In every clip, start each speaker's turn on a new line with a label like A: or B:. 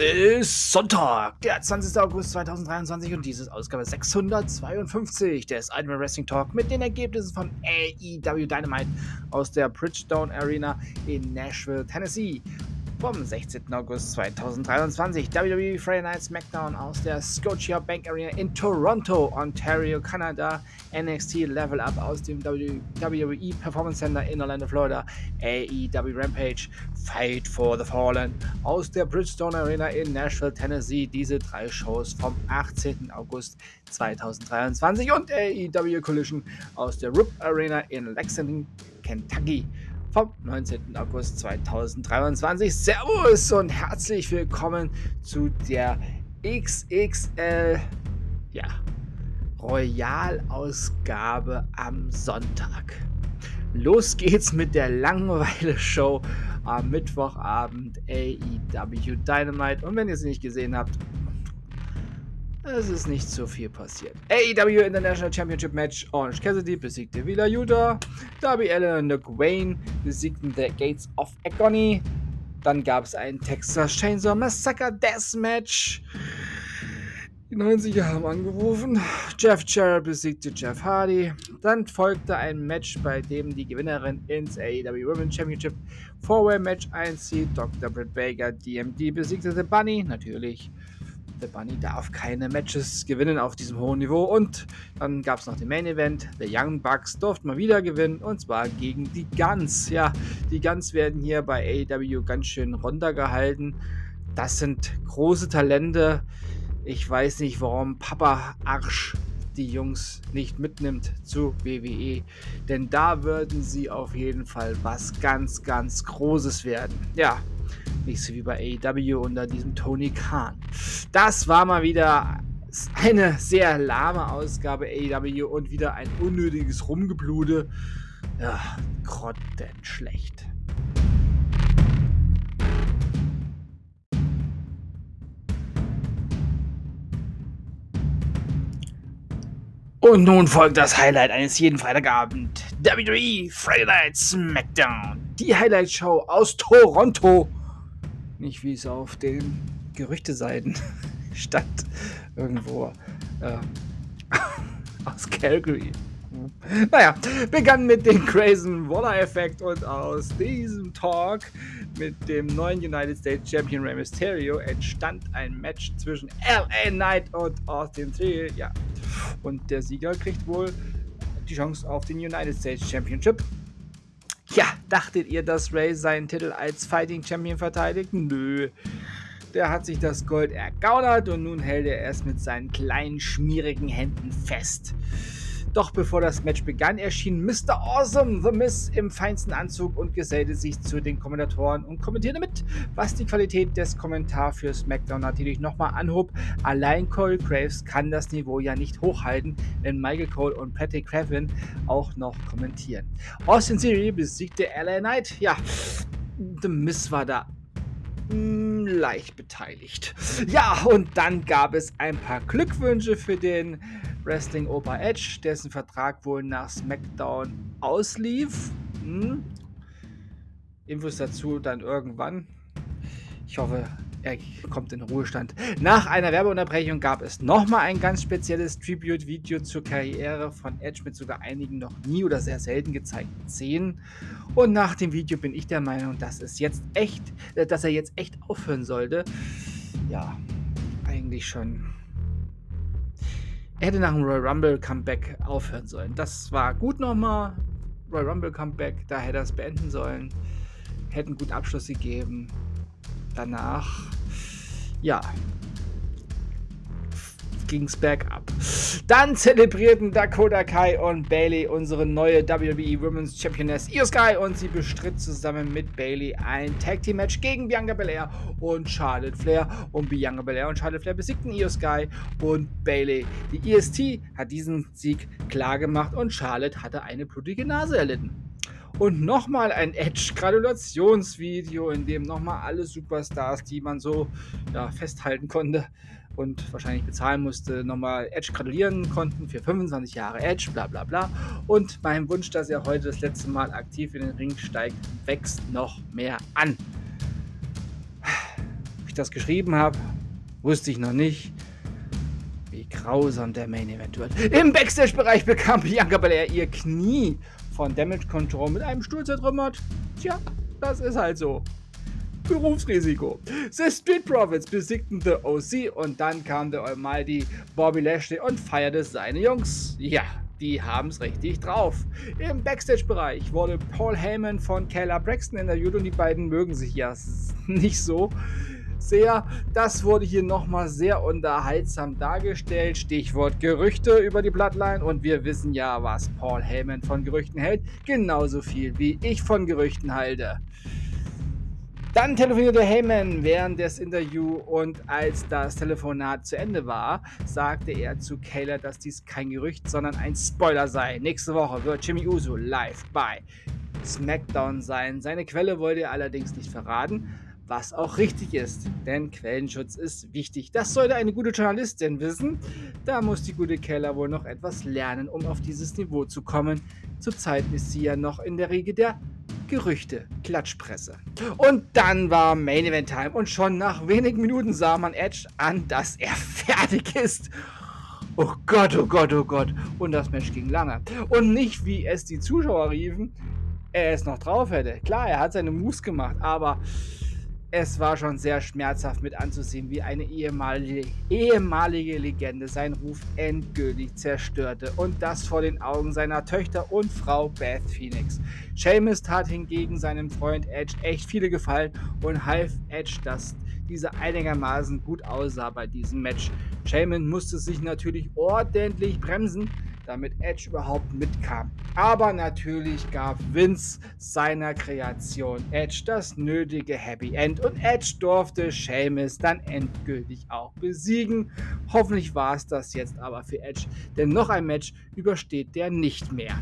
A: Es ist Sonntag, der 20. August 2023 und dies ist Ausgabe 652 des Ultimate Wrestling Talk mit den Ergebnissen von AEW Dynamite aus der Bridgestone Arena in Nashville, Tennessee vom 16. August 2023. WWE Friday Night SmackDown aus der Scotia Bank Arena in Toronto, Ontario, Kanada. NXT Level Up aus dem WWE Performance Center in Orlando, Florida. AEW Rampage Fight for the Fallen aus der Bridgestone Arena in Nashville, Tennessee. Diese drei Shows vom 18. August 2023 und AEW Collision aus der RUP Arena in Lexington, Kentucky vom 19. August 2023. Servus und herzlich willkommen zu der XXL ja, Royal-Ausgabe am Sonntag. Los geht's mit der Langweile-Show am Mittwochabend AEW Dynamite. Und wenn ihr sie nicht gesehen habt, es ist nicht so viel passiert. AEW International Championship Match. Orange Cassidy besiegte Vila Yuta. Darby Allen und Nick Wayne besiegten The Gates of Agony. Dann gab es ein Texas Chainsaw Massacre Deathmatch. Die 90er haben angerufen. Jeff Jarrett besiegte Jeff Hardy. Dann folgte ein Match, bei dem die Gewinnerin ins AEW Women's Championship Four-Way Match einzieht. Dr. Britt Baker, DMD besiegte The Bunny, natürlich. The Bunny darf keine Matches gewinnen auf diesem hohen Niveau. Und dann gab es noch den Main Event. The Young Bucks durften mal wieder gewinnen. Und zwar gegen die Guns. Ja, die Guns werden hier bei AEW ganz schön runtergehalten. Das sind große Talente. Ich weiß nicht, warum Papa Arsch die Jungs nicht mitnimmt zu WWE. Denn da würden sie auf jeden Fall was ganz, ganz Großes werden. Ja, nicht so wie bei AEW unter diesem Tony Khan. Das war mal wieder eine sehr lahme Ausgabe AEW und wieder ein unnötiges Rumgeblude. Ja, grottenschlecht. Und nun folgt das Highlight eines jeden Freitagabend. WWE Friday Night SmackDown. Die Highlight Show aus Toronto nicht wie es auf den Gerüchteseiten stand. Irgendwo äh, aus Calgary. Naja, begann mit dem Grayson Waller Effekt und aus diesem Talk mit dem neuen United States Champion Rey Mysterio entstand ein Match zwischen LA Knight und Austin Theory. Ja, und der Sieger kriegt wohl die Chance auf den United States Championship. Ja, dachtet ihr, dass Ray seinen Titel als Fighting Champion verteidigt? Nö. Der hat sich das Gold ergaunert und nun hält er es mit seinen kleinen, schmierigen Händen fest. Doch bevor das Match begann, erschien Mr. Awesome, The Miss, im feinsten Anzug und gesellte sich zu den Kommentatoren und kommentierte mit, was die Qualität des Kommentars für SmackDown natürlich nochmal anhob. Allein Corey Graves kann das Niveau ja nicht hochhalten, wenn Michael Cole und Patty Craven auch noch kommentieren. Austin Theory besiegte LA Knight. Ja, The Miss war da hm, leicht beteiligt. Ja, und dann gab es ein paar Glückwünsche für den Wrestling Opa Edge, dessen Vertrag wohl nach SmackDown auslief. Hm. Infos dazu dann irgendwann. Ich hoffe, er kommt in Ruhestand. Nach einer Werbeunterbrechung gab es nochmal ein ganz spezielles Tribute-Video zur Karriere von Edge mit sogar einigen noch nie oder sehr selten gezeigten Szenen. Und nach dem Video bin ich der Meinung, dass es jetzt echt, äh, dass er jetzt echt aufhören sollte. Ja, eigentlich schon er hätte nach dem Royal Rumble Comeback aufhören sollen. Das war gut nochmal. Royal Rumble Comeback, da hätte er es beenden sollen. Hätte einen guten Abschluss gegeben. Danach, ja, ging es bergab. Dann zelebrierten Dakota Kai und Bailey unsere neue WWE Women's Championess Io Sky und sie bestritt zusammen mit Bailey ein Tag Team Match gegen Bianca Belair und Charlotte Flair. Und Bianca Belair und Charlotte Flair besiegten Io Sky und Bailey. Die EST hat diesen Sieg klar gemacht und Charlotte hatte eine blutige Nase erlitten. Und nochmal ein Edge-Gratulationsvideo, in dem nochmal alle Superstars, die man so ja, festhalten konnte, und wahrscheinlich bezahlen musste, nochmal Edge gratulieren konnten für 25 Jahre Edge, bla bla bla. Und mein Wunsch, dass er heute das letzte Mal aktiv in den Ring steigt, wächst noch mehr an. das geschrieben habe, wusste ich noch nicht, wie grausam der Main Event wird. Im Backstage-Bereich bekam Bianca Belair ihr Knie von Damage Control mit einem Stuhl zertrümmert. Tja, das ist halt so. Berufsrisiko. The Street Profits besiegten The OC und dann kam der Almighty Bobby Lashley und feierte seine Jungs. Ja, die haben es richtig drauf. Im Backstage-Bereich wurde Paul Heyman von Kayla Braxton interviewt und die beiden mögen sich ja nicht so sehr. Das wurde hier nochmal sehr unterhaltsam dargestellt. Stichwort Gerüchte über die Bloodline. Und wir wissen ja, was Paul Heyman von Gerüchten hält. Genauso viel wie ich von Gerüchten halte. Dann telefonierte Heyman während des Interviews und als das Telefonat zu Ende war, sagte er zu Kayla, dass dies kein Gerücht, sondern ein Spoiler sei. Nächste Woche wird Jimmy Uso live bei SmackDown sein. Seine Quelle wollte er allerdings nicht verraten, was auch richtig ist, denn Quellenschutz ist wichtig. Das sollte eine gute Journalistin wissen. Da muss die gute Keller wohl noch etwas lernen, um auf dieses Niveau zu kommen. Zurzeit ist sie ja noch in der Riege der Gerüchte, Klatschpresse. Und dann war Main Event Time und schon nach wenigen Minuten sah man Edge an, dass er fertig ist. Oh Gott, oh Gott, oh Gott. Und das Match ging lange. Und nicht wie es die Zuschauer riefen, er es noch drauf hätte. Klar, er hat seine Moves gemacht, aber es war schon sehr schmerzhaft mit anzusehen, wie eine ehemalige, ehemalige Legende seinen Ruf endgültig zerstörte und das vor den Augen seiner Töchter und Frau Beth Phoenix. Seamus tat hingegen seinem Freund Edge echt viele Gefallen und half Edge, dass dieser einigermaßen gut aussah bei diesem Match. Seamus musste sich natürlich ordentlich bremsen, damit Edge überhaupt mitkam. Aber natürlich gab Vince seiner Kreation Edge das nötige Happy End und Edge durfte Sheamus dann endgültig auch besiegen. Hoffentlich war es das jetzt aber für Edge, denn noch ein Match übersteht der nicht mehr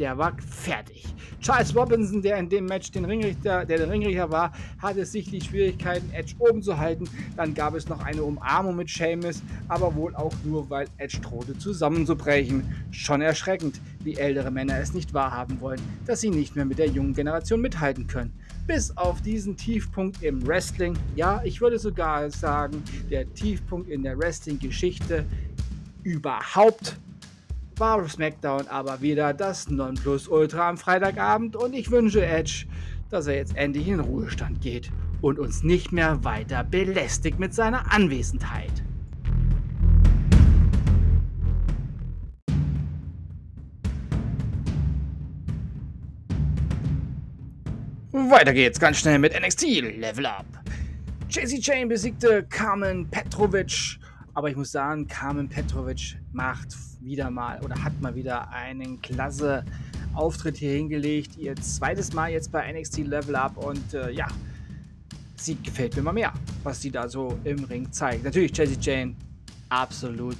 A: der war fertig. Charles Robinson, der in dem Match den Ringrichter, der der Ringrichter war, hatte sichtlich Schwierigkeiten, Edge oben zu halten. Dann gab es noch eine Umarmung mit Seamus, aber wohl auch nur, weil Edge drohte zusammenzubrechen. Schon erschreckend, wie ältere Männer es nicht wahrhaben wollen, dass sie nicht mehr mit der jungen Generation mithalten können. Bis auf diesen Tiefpunkt im Wrestling, ja, ich würde sogar sagen, der Tiefpunkt in der Wrestling-Geschichte überhaupt war SmackDown aber wieder das Nonplusultra am Freitagabend und ich wünsche Edge, dass er jetzt endlich in Ruhestand geht und uns nicht mehr weiter belästigt mit seiner Anwesenheit. Weiter geht's ganz schnell mit NXT Level Up. JC Chain besiegte Carmen Petrovic aber ich muss sagen, Carmen Petrovic macht wieder mal oder hat mal wieder einen klasse Auftritt hier hingelegt. Ihr zweites Mal jetzt bei NXT Level Up und äh, ja, sie gefällt mir mal mehr, was sie da so im Ring zeigt. Natürlich Jessie Jane, absolut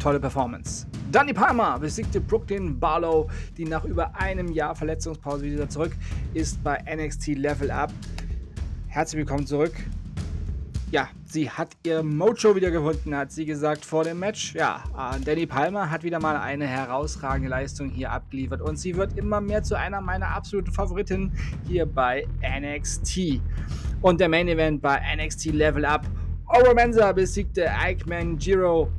A: tolle Performance. Danny Palmer besiegte Brooklyn Barlow, die nach über einem Jahr Verletzungspause wieder zurück ist bei NXT Level Up. Herzlich willkommen zurück ja, sie hat ihr Mojo wieder gefunden, hat sie gesagt vor dem Match. Ja, äh, Danny Palmer hat wieder mal eine herausragende Leistung hier abgeliefert und sie wird immer mehr zu einer meiner absoluten Favoriten hier bei NXT. Und der Main Event bei NXT Level Up. Oro Mensa besiegte Ike Giro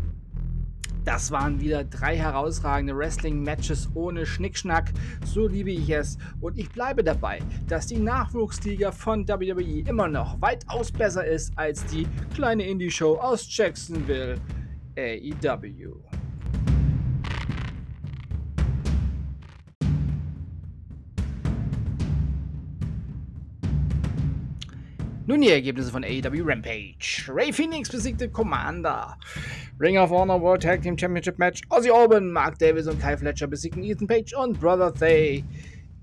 A: das waren wieder drei herausragende Wrestling-Matches ohne Schnickschnack. So liebe ich es. Und ich bleibe dabei, dass die Nachwuchsliga von WWE immer noch weitaus besser ist als die kleine Indie-Show aus Jacksonville, AEW. Nun die Ergebnisse von AEW Rampage. Ray Phoenix besiegte Commander. Ring of Honor World Tag Team Championship Match. Ozzy Orban, Mark Davis und Kai Fletcher besiegten Ethan Page und Brother Thay.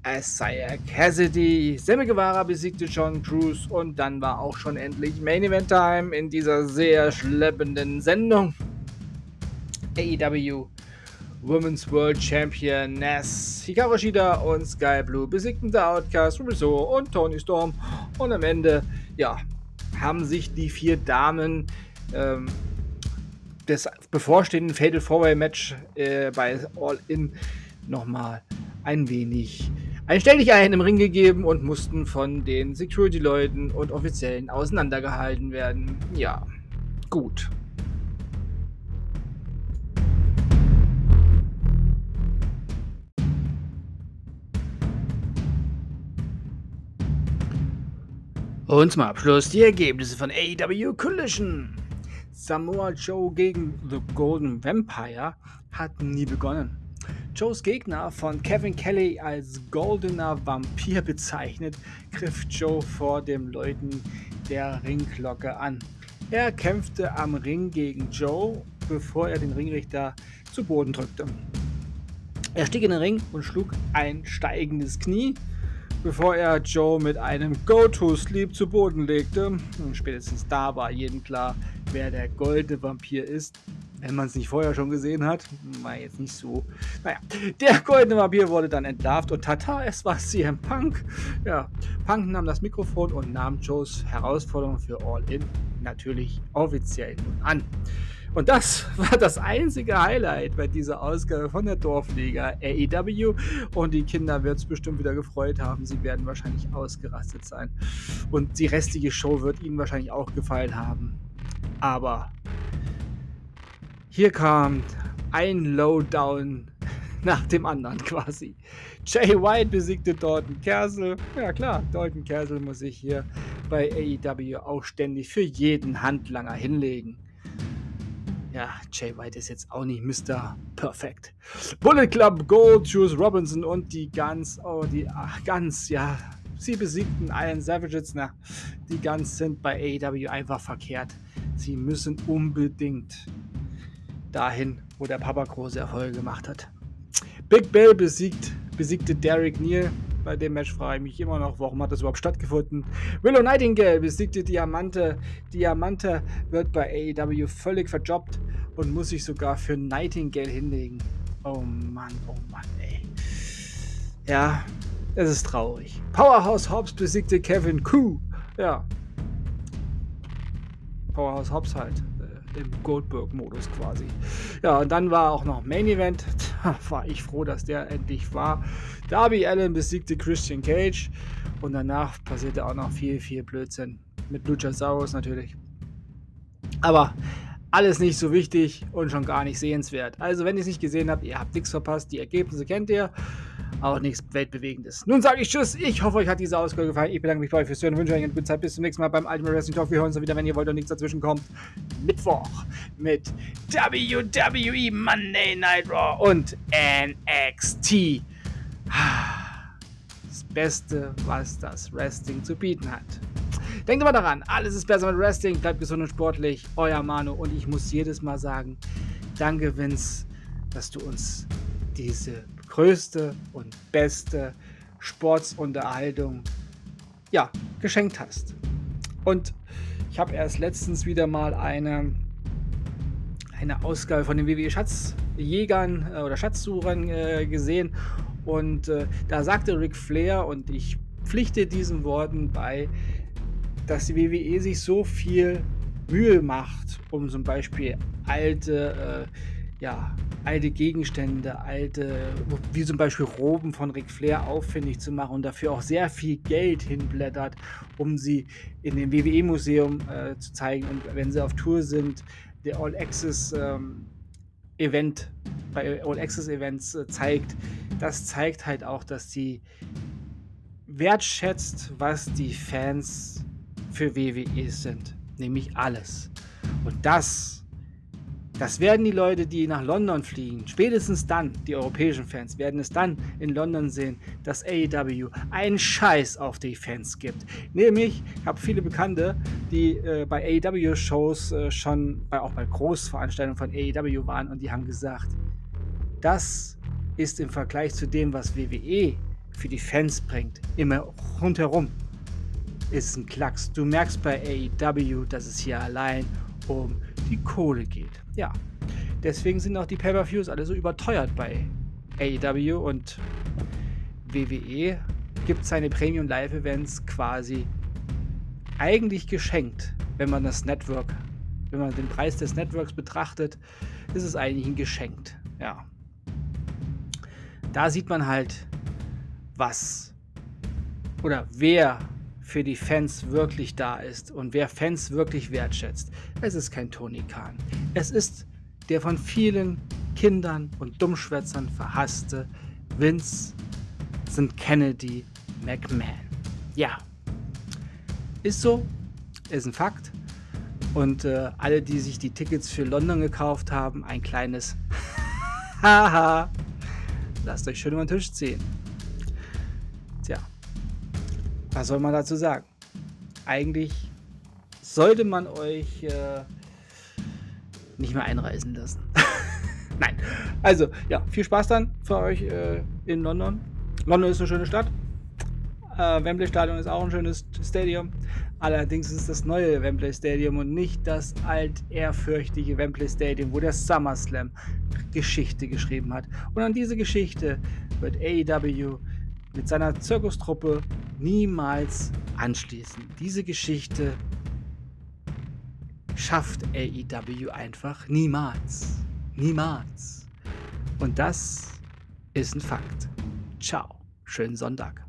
A: Isaiah Cassidy. Sammy Guevara besiegte John Cruz und dann war auch schon endlich Main Event Time in dieser sehr schleppenden Sendung. AEW Women's World Championess Hikaru Shida und Sky Blue besiegten The Outcast, Rubiso und Tony Storm. Und am Ende, ja, haben sich die vier Damen ähm, des bevorstehenden Fatal Four Way Match äh, bei All In nochmal ein wenig ein Stelldichein im Ring gegeben und mussten von den Security-Leuten und Offiziellen auseinandergehalten werden. Ja, gut. Und zum Abschluss die Ergebnisse von AEW Collision. Samoa Joe gegen The Golden Vampire hat nie begonnen. Joes Gegner von Kevin Kelly als goldener Vampir bezeichnet, griff Joe vor dem Läuten der Ringglocke an. Er kämpfte am Ring gegen Joe, bevor er den Ringrichter zu Boden drückte. Er stieg in den Ring und schlug ein steigendes Knie, bevor er Joe mit einem Go-To-Sleep zu Boden legte. Und spätestens da war jedem klar, wer der goldene Vampir ist. Wenn man es nicht vorher schon gesehen hat, war jetzt nicht so. Naja, der goldene Vampir wurde dann entlarvt und tata, es war CM Punk. Ja, Punk nahm das Mikrofon und nahm Joes Herausforderung für All In natürlich offiziell nun an. Und das war das einzige Highlight bei dieser Ausgabe von der Dorfliga AEW. Und die Kinder wird es bestimmt wieder gefreut haben. Sie werden wahrscheinlich ausgerastet sein. Und die restliche Show wird ihnen wahrscheinlich auch gefallen haben. Aber hier kam ein Lowdown nach dem anderen quasi. Jay White besiegte Dalton Kersel. Ja klar, Dalton Kersel muss sich hier bei AEW auch ständig für jeden Handlanger hinlegen. Ja, Jay White ist jetzt auch nicht Mr. Perfect. Bullet Club Gold, Juice Robinson und die ganz, oh, die, ach, ganz, ja, sie besiegten Iron Savages. Na, die ganz sind bei AEW einfach verkehrt. Sie müssen unbedingt dahin, wo der Papa große Erfolge gemacht hat. Big Bill besiegt, besiegte Derek Neal. Bei dem Match frage ich mich immer noch, warum hat das überhaupt stattgefunden. Willow Nightingale besiegte Diamante. Diamante wird bei AEW völlig verjobbt und muss sich sogar für Nightingale hinlegen. Oh Mann, oh Mann, ey. Ja, es ist traurig. Powerhouse Hobbs besiegte Kevin Koo. Ja. Powerhouse Hobbs halt im Goldberg-Modus quasi. Ja, und dann war auch noch Main Event. Da war ich froh, dass der endlich war. Darby Allen besiegte Christian Cage. Und danach passierte auch noch viel, viel Blödsinn. Mit Luchasaurus natürlich. Aber alles nicht so wichtig und schon gar nicht sehenswert. Also, wenn ihr es nicht gesehen habt, ihr habt nichts verpasst. Die Ergebnisse kennt ihr auch nichts Weltbewegendes. Nun sage ich Tschüss. Ich hoffe, euch hat diese Ausgabe gefallen. Ich bedanke mich bei euch fürs Hören und wünsche euch eine gute Zeit. Bis zum nächsten Mal beim Ultimate Wrestling Talk. Wir hören uns wieder, wenn ihr wollt und nichts dazwischen kommt. Mittwoch mit WWE Monday Night Raw und NXT. Das Beste, was das Wrestling zu bieten hat. Denkt immer daran, alles ist besser mit Wrestling. Bleibt gesund und sportlich. Euer Manu. Und ich muss jedes Mal sagen, danke, Vince, dass du uns diese größte und beste Sportsunterhaltung ja, geschenkt hast. Und ich habe erst letztens wieder mal eine, eine Ausgabe von den WWE Schatzjägern äh, oder Schatzsuchern äh, gesehen und äh, da sagte Ric Flair und ich pflichte diesen Worten bei, dass die WWE sich so viel Mühe macht, um zum Beispiel alte äh, ja, alte Gegenstände, alte, wie zum Beispiel Roben von Ric Flair auffindig zu machen und dafür auch sehr viel Geld hinblättert, um sie in dem WWE-Museum äh, zu zeigen. Und wenn sie auf Tour sind, der All Access ähm, Event bei All Access Events äh, zeigt, das zeigt halt auch, dass sie wertschätzt, was die Fans für WWE sind, nämlich alles. Und das das werden die Leute, die nach London fliegen, spätestens dann, die europäischen Fans, werden es dann in London sehen, dass AEW einen Scheiß auf die Fans gibt. Nämlich, ich habe viele Bekannte, die äh, bei AEW-Shows äh, schon, bei, auch bei Großveranstaltungen von AEW waren und die haben gesagt, das ist im Vergleich zu dem, was WWE für die Fans bringt, immer rundherum, ist ein Klacks. Du merkst bei AEW, dass es hier allein um die Kohle geht. Ja, deswegen sind auch die Pay-Per-Views alle so überteuert bei AEW und WWE gibt seine Premium Live Events quasi eigentlich geschenkt, wenn man das Network, wenn man den Preis des Networks betrachtet, ist es eigentlich ein geschenkt. Ja. Da sieht man halt, was oder wer für die Fans wirklich da ist und wer Fans wirklich wertschätzt. Es ist kein Tony Khan. Es ist der von vielen Kindern und Dummschwätzern verhasste Vince St. Kennedy McMahon. Ja, ist so, ist ein Fakt. Und äh, alle, die sich die Tickets für London gekauft haben, ein kleines Haha. Lasst euch schön über den Tisch ziehen. Was soll man dazu sagen? Eigentlich sollte man euch äh, nicht mehr einreisen lassen. Nein. Also, ja, viel Spaß dann für euch äh, in London. London ist eine schöne Stadt. Äh, Wembley Stadion ist auch ein schönes Stadium. Allerdings ist es das neue Wembley Stadium und nicht das altehrfürchtige Wembley Stadium, wo der SummerSlam Geschichte geschrieben hat. Und an diese Geschichte wird AEW mit seiner Zirkustruppe niemals anschließen. Diese Geschichte schafft AEW einfach niemals. Niemals. Und das ist ein Fakt. Ciao. Schönen Sonntag.